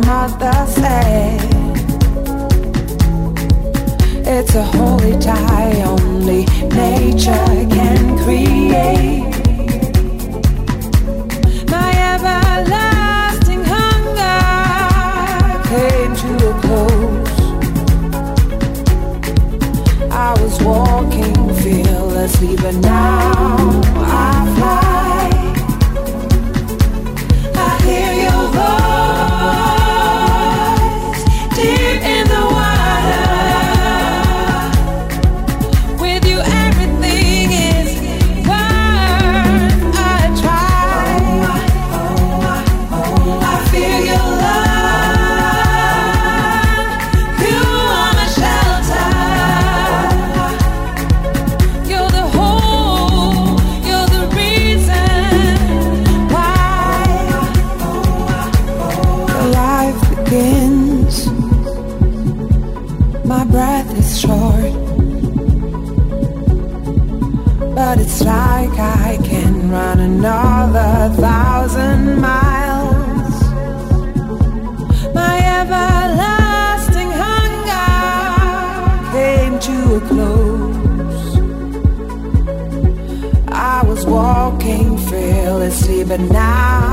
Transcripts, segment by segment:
my mother said It's a holy tie only nature can create. My everlasting hunger came to a close. I was walking fearlessly but now but now.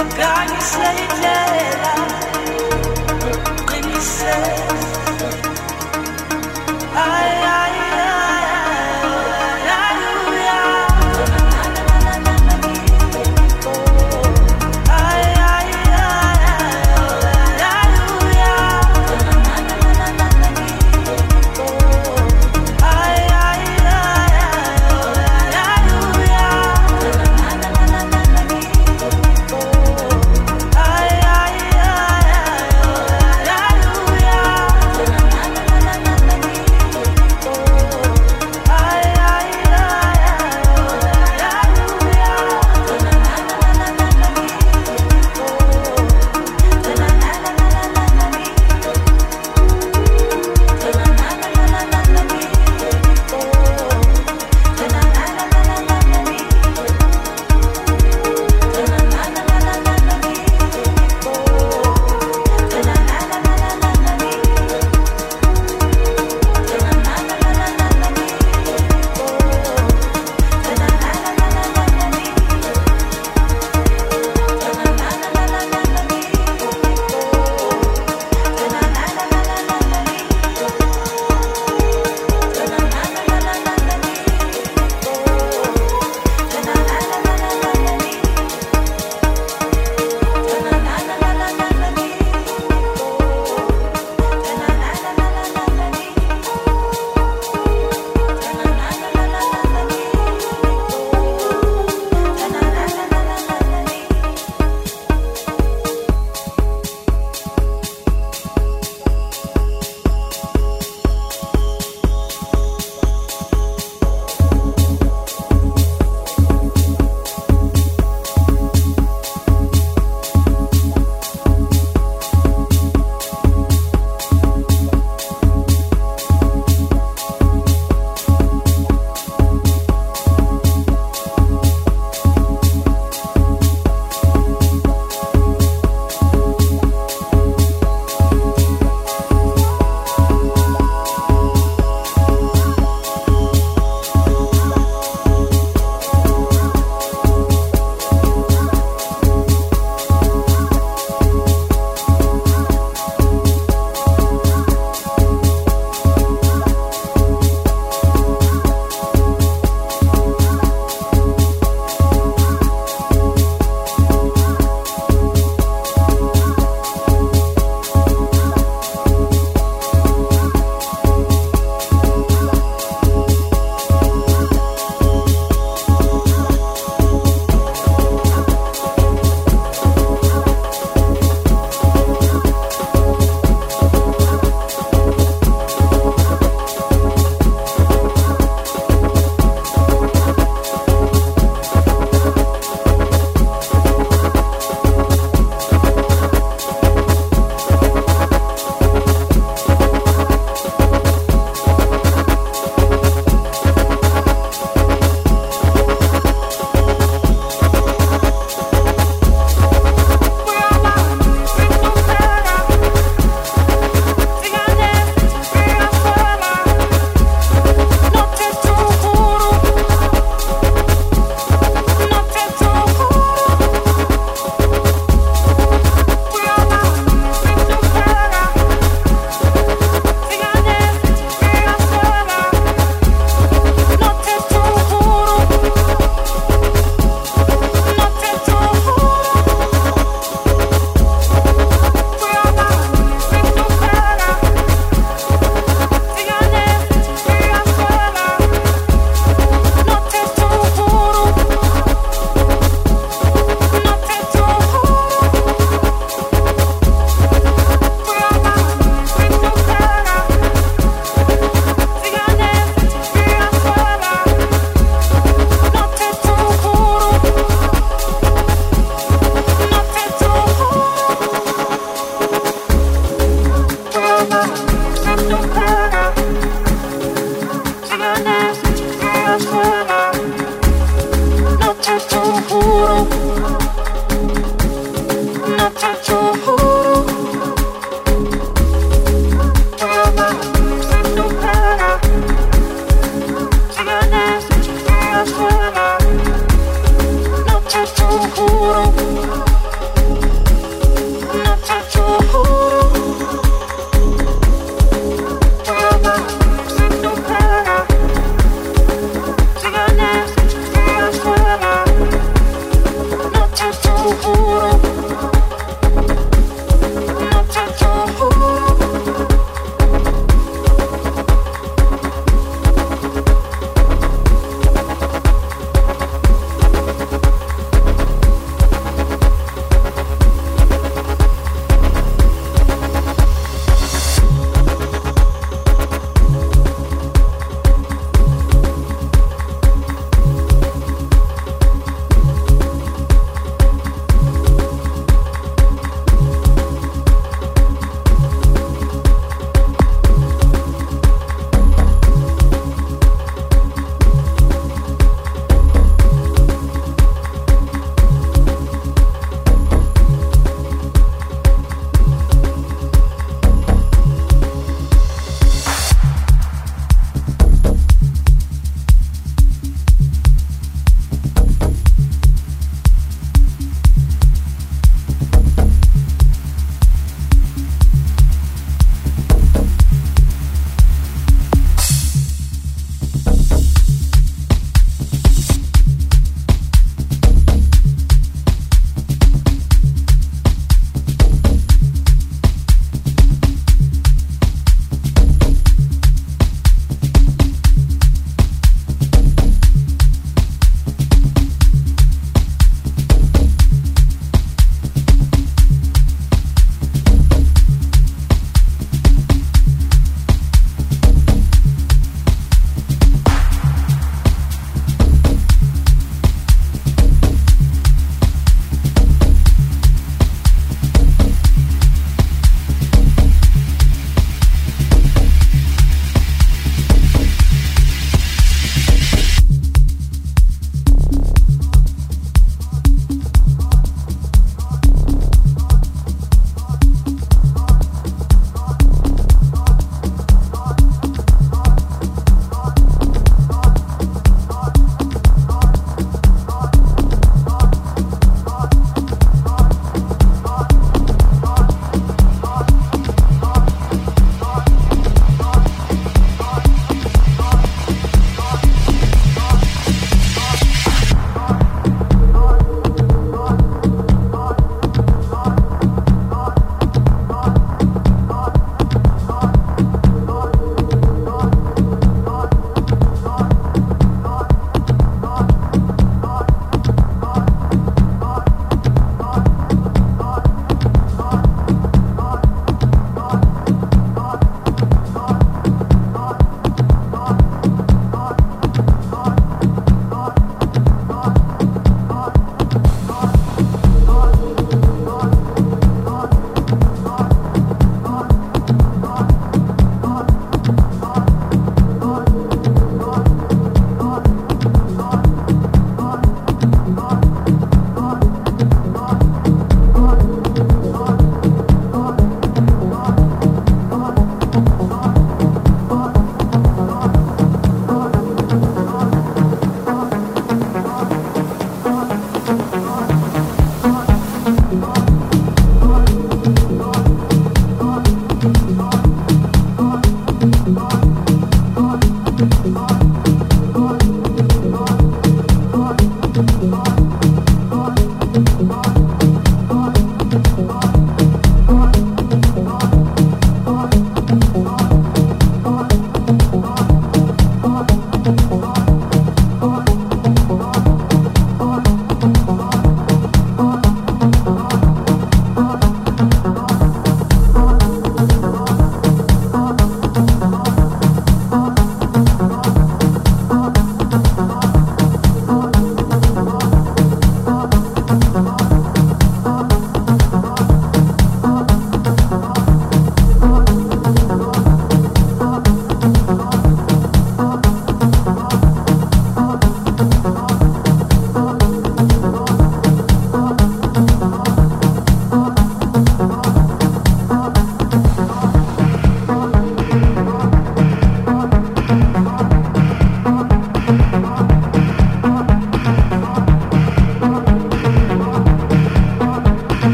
Not to